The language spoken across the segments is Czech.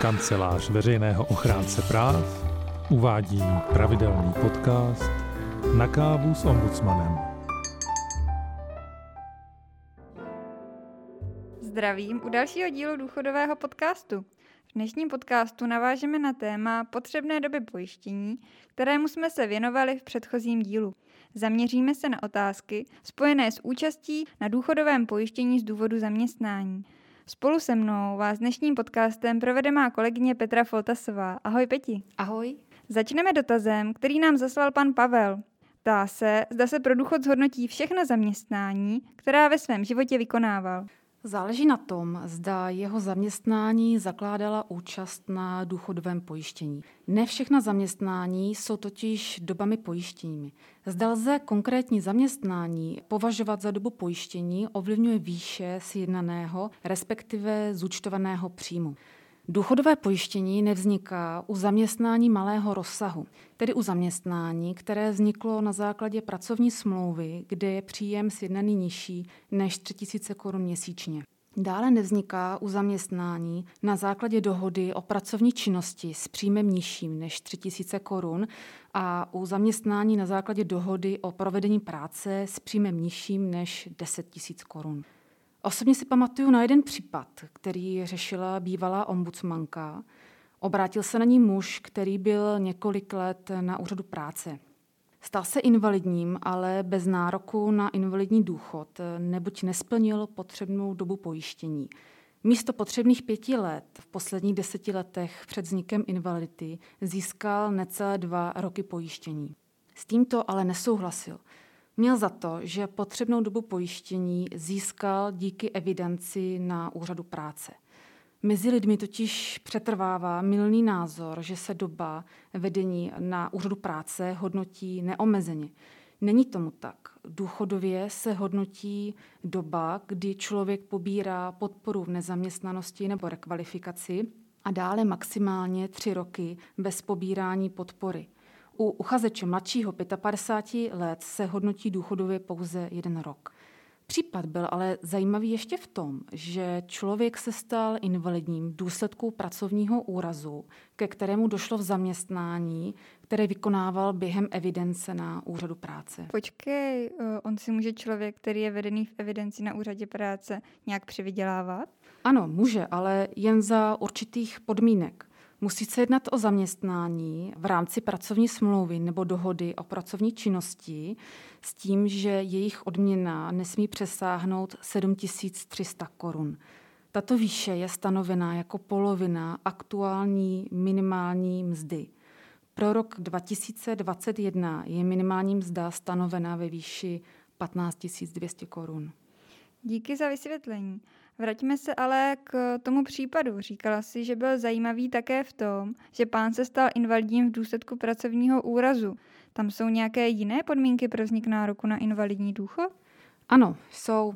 Kancelář veřejného ochránce práv uvádí pravidelný podcast Na kávu s ombudsmanem. Zdravím u dalšího dílu důchodového podcastu. V dnešním podcastu navážeme na téma potřebné doby pojištění, kterému jsme se věnovali v předchozím dílu. Zaměříme se na otázky spojené s účastí na důchodovém pojištění z důvodu zaměstnání. Spolu se mnou vás dnešním podcastem provede má kolegyně Petra Foltasová. Ahoj Peti. Ahoj. Začneme dotazem, který nám zaslal pan Pavel. Ptá se, zda se pro důchod zhodnotí všechna zaměstnání, která ve svém životě vykonával. Záleží na tom, zda jeho zaměstnání zakládala účast na důchodovém pojištění. Ne všechna zaměstnání jsou totiž dobami pojištěními. Zda lze konkrétní zaměstnání považovat za dobu pojištění, ovlivňuje výše sjednaného, respektive zúčtovaného příjmu. Důchodové pojištění nevzniká u zaměstnání malého rozsahu, tedy u zaměstnání, které vzniklo na základě pracovní smlouvy, kde je příjem sjednaný nižší než 3000 korun měsíčně. Dále nevzniká u zaměstnání na základě dohody o pracovní činnosti s příjmem nižším než 3000 korun a u zaměstnání na základě dohody o provedení práce s příjmem nižším než 10 000 korun. Osobně si pamatuju na jeden případ, který řešila bývalá ombudsmanka. Obrátil se na ní muž, který byl několik let na úřadu práce. Stal se invalidním, ale bez nároku na invalidní důchod, neboť nesplnil potřebnou dobu pojištění. Místo potřebných pěti let v posledních deseti letech před vznikem invalidity získal necelé dva roky pojištění. S tímto ale nesouhlasil. Měl za to, že potřebnou dobu pojištění získal díky evidenci na úřadu práce. Mezi lidmi totiž přetrvává milný názor, že se doba vedení na úřadu práce hodnotí neomezeně. Není tomu tak. Důchodově se hodnotí doba, kdy člověk pobírá podporu v nezaměstnanosti nebo rekvalifikaci a dále maximálně tři roky bez pobírání podpory. U uchazeče mladšího 55 let se hodnotí důchodově pouze jeden rok. Případ byl ale zajímavý ještě v tom, že člověk se stal invalidním v důsledku pracovního úrazu, ke kterému došlo v zaměstnání, které vykonával během evidence na úřadu práce. Počkej, eh, on si může člověk, který je vedený v evidenci na úřadě práce, nějak přivydělávat? Ano, může, ale jen za určitých podmínek. Musí se jednat o zaměstnání v rámci pracovní smlouvy nebo dohody o pracovní činnosti s tím, že jejich odměna nesmí přesáhnout 7300 korun. Tato výše je stanovená jako polovina aktuální minimální mzdy. Pro rok 2021 je minimální mzda stanovena ve výši 15 200 korun. Díky za vysvětlení. Vraťme se ale k tomu případu. Říkala si, že byl zajímavý také v tom, že pán se stal invalidním v důsledku pracovního úrazu. Tam jsou nějaké jiné podmínky pro vznik nároku na invalidní důchod? Ano, jsou.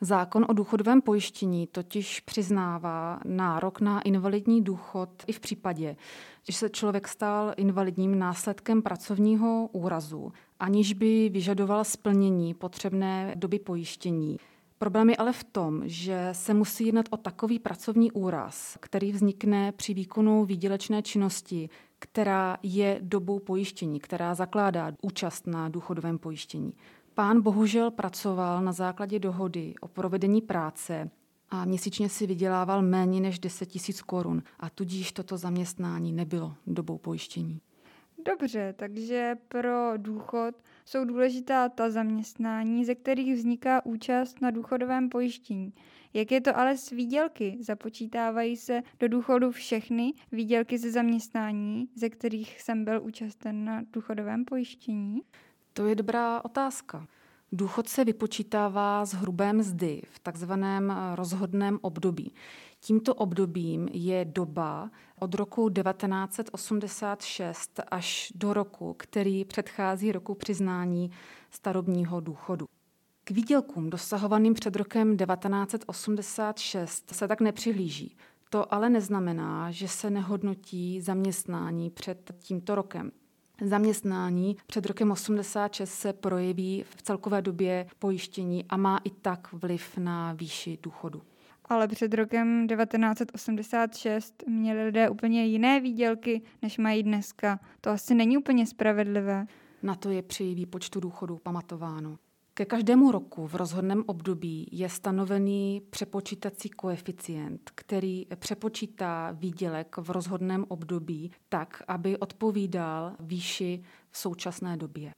Zákon o důchodovém pojištění totiž přiznává nárok na invalidní důchod i v případě, že se člověk stal invalidním následkem pracovního úrazu, aniž by vyžadoval splnění potřebné doby pojištění. Problém je ale v tom, že se musí jednat o takový pracovní úraz, který vznikne při výkonu výdělečné činnosti, která je dobou pojištění, která zakládá účast na důchodovém pojištění. Pán bohužel pracoval na základě dohody o provedení práce a měsíčně si vydělával méně než 10 000 korun a tudíž toto zaměstnání nebylo dobou pojištění. Dobře, takže pro důchod jsou důležitá ta zaměstnání, ze kterých vzniká účast na důchodovém pojištění. Jak je to ale s výdělky? Započítávají se do důchodu všechny výdělky ze zaměstnání, ze kterých jsem byl účasten na důchodovém pojištění? To je dobrá otázka. Důchod se vypočítává z hrubé mzdy v takzvaném rozhodném období. Tímto obdobím je doba od roku 1986 až do roku, který předchází roku přiznání starobního důchodu. K výdělkům dosahovaným před rokem 1986 se tak nepřihlíží. To ale neznamená, že se nehodnotí zaměstnání před tímto rokem. Zaměstnání před rokem 86 se projeví v celkové době pojištění a má i tak vliv na výši důchodu. Ale před rokem 1986 měli lidé úplně jiné výdělky, než mají dneska. To asi není úplně spravedlivé. Na to je při výpočtu důchodu pamatováno. Ke každému roku v rozhodném období je stanovený přepočítací koeficient, který přepočítá výdělek v rozhodném období tak, aby odpovídal výši v současné době.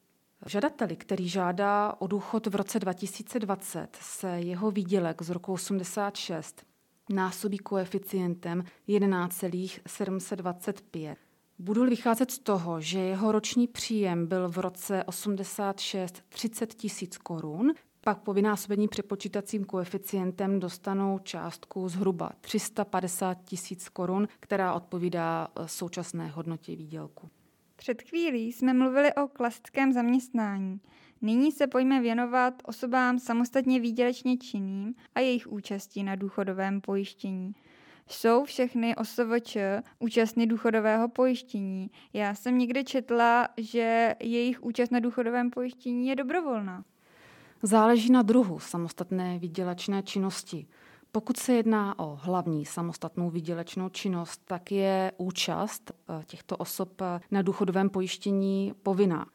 Žadateli, který žádá o důchod v roce 2020, se jeho výdělek z roku 86 násobí koeficientem 11,725. Budu vycházet z toho, že jeho roční příjem byl v roce 86 30 tisíc korun, pak po vynásobení přepočítacím koeficientem dostanou částku zhruba 350 tisíc korun, která odpovídá eh, současné hodnotě výdělku. Před chvílí jsme mluvili o klasickém zaměstnání. Nyní se pojďme věnovat osobám samostatně výdělečně činným a jejich účastí na důchodovém pojištění. Jsou všechny OSVČ účastny důchodového pojištění. Já jsem někde četla, že jejich účast na důchodovém pojištění je dobrovolná. Záleží na druhu samostatné výdělečné činnosti. Pokud se jedná o hlavní samostatnou výdělečnou činnost, tak je účast eh, těchto osob eh, na důchodovém pojištění povinná.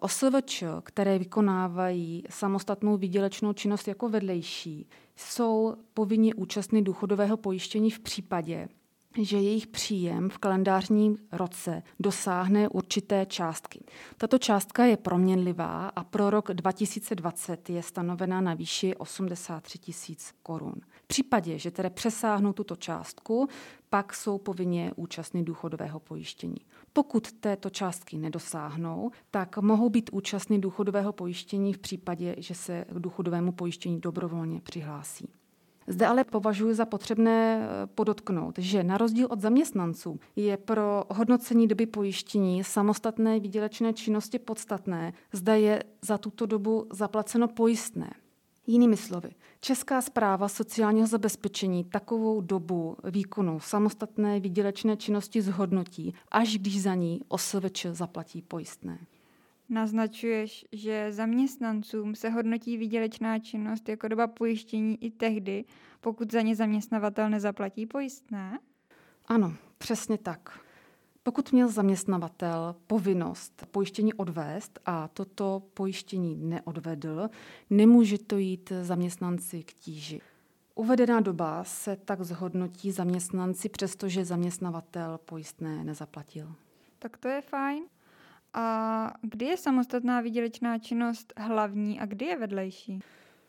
OSVČ, které vykonávají samostatnou výdělečnou činnost jako vedlejší, jsou povinni účastny důchodového pojištění v případě, že jejich příjem v kalendářním roce dosáhne určité částky. Tato částka je proměnlivá a pro rok 2020 je stanovena na výši 83 tisíc korun. V případě, že tedy přesáhnou tuto částku, pak jsou povinně účastní důchodového pojištění. Pokud této částky nedosáhnou, tak mohou být účastní důchodového pojištění v případě, že se k důchodovému pojištění dobrovolně přihlásí. Zde ale považuji za potřebné eh, podotknout, že na rozdíl od zaměstnanců je pro hodnocení doby pojištění samostatné výdělečné činnosti podstatné, zda je za tuto dobu zaplaceno pojistné. Jinými slovy, Česká zpráva sociálního zabezpečení takovou dobu výkonu samostatné výdělečné činnosti zhodnotí, až když za ní OSVČ zaplatí pojistné. Naznačuješ, že zaměstnancům se hodnotí výdělečná činnost jako doba pojištění i tehdy, pokud za ně zaměstnavatel nezaplatí pojistné? Ano, přesně tak. Pokud měl zaměstnavatel povinnost pojištění odvést a toto pojištění neodvedl, nemůže to jít zaměstnanci k tíži. Uvedená doba se tak zhodnotí zaměstnanci, přestože zaměstnavatel pojistné nezaplatil. Tak to je fajn. A kdy je samostatná výdělečná činnost hlavní a kdy je vedlejší?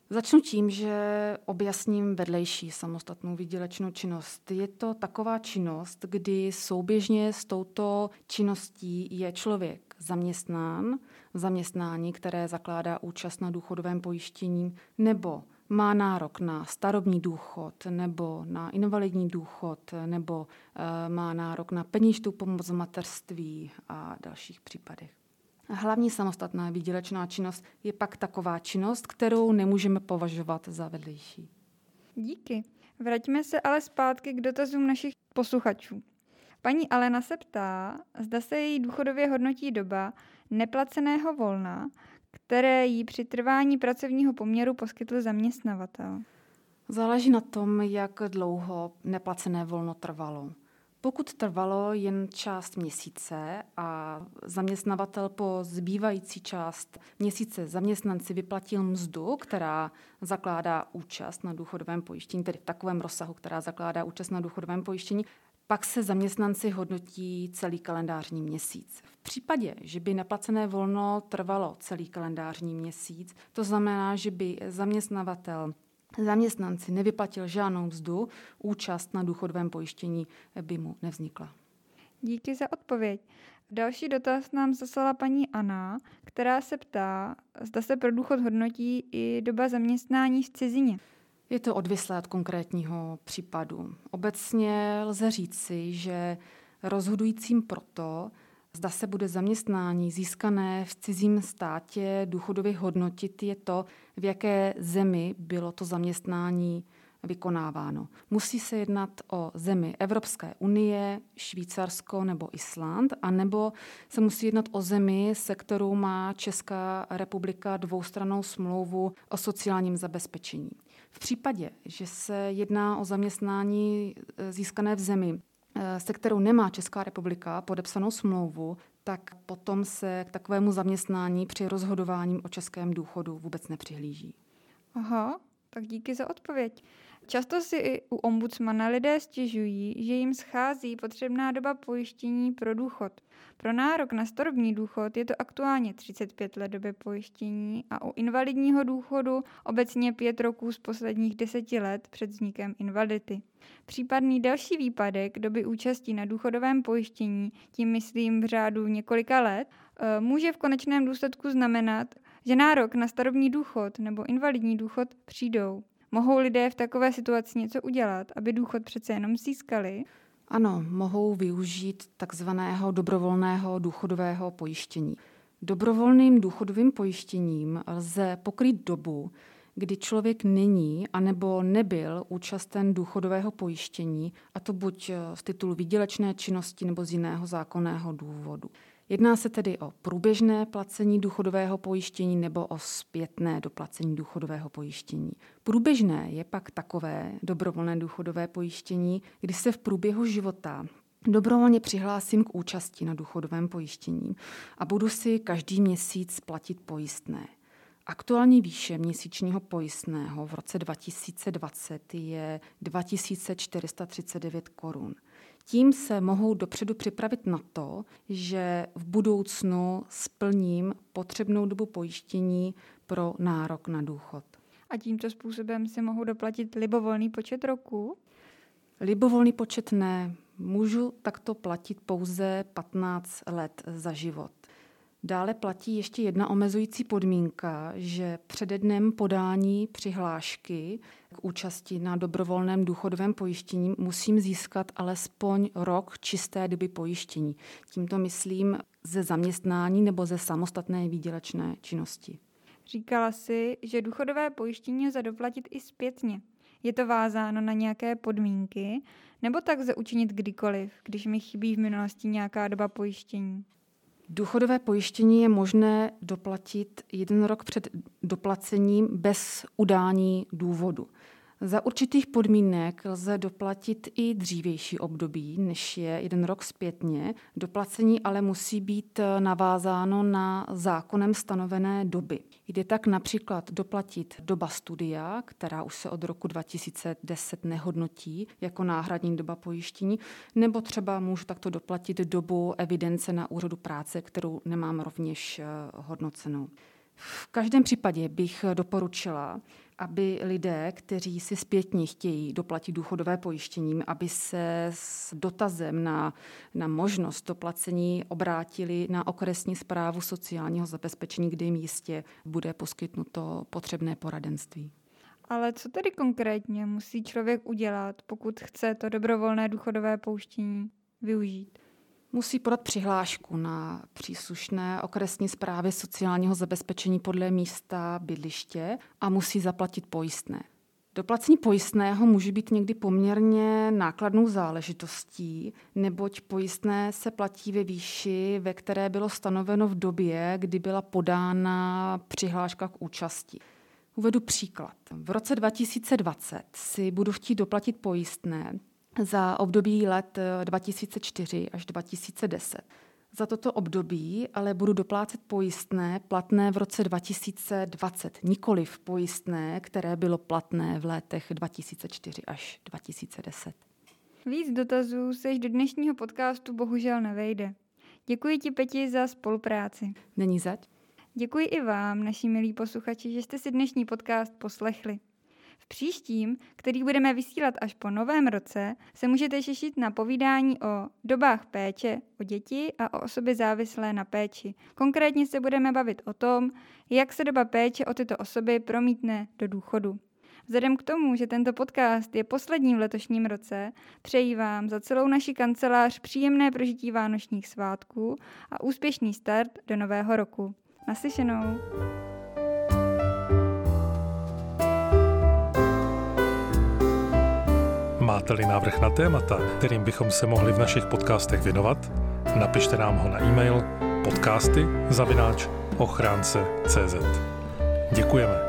Začnu tím, že objasním vedlejší samostatnou výdělečnou činnost. Je to taková činnost, kdy souběžně s touto činností je člověk zaměstnán zaměstnání, které zakládá účast na důchodovém pojištění, nebo má nárok na starobní důchod nebo na invalidní důchod nebo e, má nárok na peněžitou pomoc v materství a dalších případech. Hlavní samostatná výdělečná činnost je pak taková činnost, kterou nemůžeme považovat za vedlejší. Díky. Vraťme se ale zpátky k dotazům našich posluchačů. Paní Alena se ptá, zda se její důchodově hodnotí doba neplaceného volna, které jí při trvání pracovního poměru poskytl zaměstnavatel. Záleží na tom, jak dlouho neplacené volno trvalo. Pokud trvalo jen část měsíce a zaměstnavatel po zbývající část měsíce zaměstnanci vyplatil mzdu, která zakládá účast na důchodovém pojištění, tedy v takovém rozsahu, která zakládá účast na důchodovém pojištění, pak se zaměstnanci hodnotí celý kalendářní měsíc. V případě, že by neplacené volno trvalo celý kalendářní měsíc, to znamená, že by zaměstnavatel zaměstnanci nevyplatil žádnou mzdu, účast na důchodovém pojištění by mu nevznikla. Díky za odpověď. Další dotaz nám zaslala paní Anna, která se ptá, zda se pro důchod hodnotí i doba zaměstnání v cizině. Je to odvislé od konkrétního případu. Obecně lze říci, že rozhodujícím proto, zda se bude zaměstnání získané v cizím státě důchodově hodnotit, je to, v jaké zemi bylo to zaměstnání vykonáváno. Musí se jednat o zemi Evropské unie, Švýcarsko nebo Island, anebo se musí jednat o zemi, se kterou má Česká republika dvoustranou smlouvu o sociálním zabezpečení. V případě, že se jedná o zaměstnání eh, získané v zemi, eh, se kterou nemá Česká republika podepsanou smlouvu, tak potom se k takovému zaměstnání při rozhodování o českém důchodu vůbec nepřihlíží. Aha, tak díky za odpověď. Často si i u ombudsmana lidé stěžují, že jim schází potřebná doba pojištění pro důchod. Pro nárok na starobní důchod je to aktuálně 35 let doby pojištění a u invalidního důchodu obecně 5 roků z posledních 10 let před vznikem invalidity. Případný další výpadek doby účasti na důchodovém pojištění, tím myslím v řádu několika let, eh, může v konečném důsledku znamenat, že nárok na starobní důchod nebo invalidní důchod přijdou. Mohou lidé v takové situaci něco udělat, aby důchod přece jenom získali? Ano, mohou využít takzvaného dobrovolného důchodového pojištění. Dobrovolným důchodovým pojištěním lze pokrýt dobu, kdy člověk není anebo nebyl účasten důchodového pojištění, a to buď z titulu výdělečné činnosti nebo z jiného zákonného důvodu. Jedná se tedy o průběžné placení důchodového pojištění nebo o zpětné doplacení důchodového pojištění. Průběžné je pak takové dobrovolné důchodové pojištění, kdy se v průběhu života dobrovolně přihlásím k účasti na důchodovém pojištění a budu si každý měsíc platit pojistné. Aktuální výše měsíčního pojistného v roce 2020 je 2439 korun. Tím se mohou dopředu připravit na to, že v budoucnu splním potřebnou dobu pojištění pro nárok na důchod. A tímto způsobem si mohu doplatit libovolný počet roků? Libovolný počet ne. Můžu takto platit pouze 15 let za život. Dále platí ještě jedna omezující podmínka, že přede dnem podání přihlášky k účasti na dobrovolném důchodovém pojištění musím získat alespoň rok čisté doby pojištění. Tímto myslím ze zaměstnání nebo ze samostatné výdělečné činnosti. Říkala si, že důchodové pojištění lze doplatit i zpětně. Je to vázáno na nějaké podmínky, nebo tak lze učinit kdykoliv, když mi chybí v minulosti nějaká doba pojištění? Důchodové pojištění je možné doplatit jeden rok před doplacením bez udání důvodu. Za určitých podmínek lze doplatit i dřívější období, než je jeden rok zpětně. Doplacení ale musí být navázáno na zákonem stanovené doby. Jde tak například doplatit doba studia, která už se od roku 2010 nehodnotí jako náhradní doba pojištění, nebo třeba můžu takto doplatit dobu evidence na úřadu práce, kterou nemám rovněž eh, hodnocenou. V každém případě bych doporučila, aby lidé, kteří si zpětně chtějí doplatit důchodové pojištění, aby se s dotazem na, na možnost doplacení obrátili na okresní zprávu sociálního zabezpečení, kde jim jistě bude poskytnuto potřebné poradenství. Ale co tedy konkrétně musí člověk udělat, pokud chce to dobrovolné důchodové pouštění využít? Musí podat přihlášku na příslušné okresní zprávy sociálního zabezpečení podle místa bydliště a musí zaplatit pojistné. Doplacení pojistného může být někdy poměrně nákladnou záležitostí, neboť pojistné se platí ve výši, ve které bylo stanoveno v době, kdy byla podána přihláška k účasti. Uvedu příklad. V roce 2020 si budu chtít doplatit pojistné za období let 2004 eh, až 2010. Za toto období ale budu doplácet pojistné platné v roce 2020, nikoli v pojistné, které bylo platné v letech 2004 až 2010. Víc dotazů se již do dnešního podcastu bohužel nevejde. Děkuji ti, Peti, za spolupráci. Není zač. Děkuji i vám, naši milí posluchači, že jste si dnešní podcast poslechli příštím, který budeme vysílat až po novém roce, se můžete těšit na povídání o dobách péče o děti a o osoby závislé na péči. Konkrétně se budeme bavit o tom, jak se doba péče o tyto osoby promítne do důchodu. Vzhledem k tomu, že tento podcast je posledním v letošním roce, přeji vám za celou naši kancelář příjemné prožití vánočních svátků a úspěšný start do nového roku. Naslyšenou! Máte-li návrh na témata, kterým bychom se mohli v našich podcastech věnovat, napište nám ho na e-mail podcasty zavináč ochránce.cz. Děkujeme.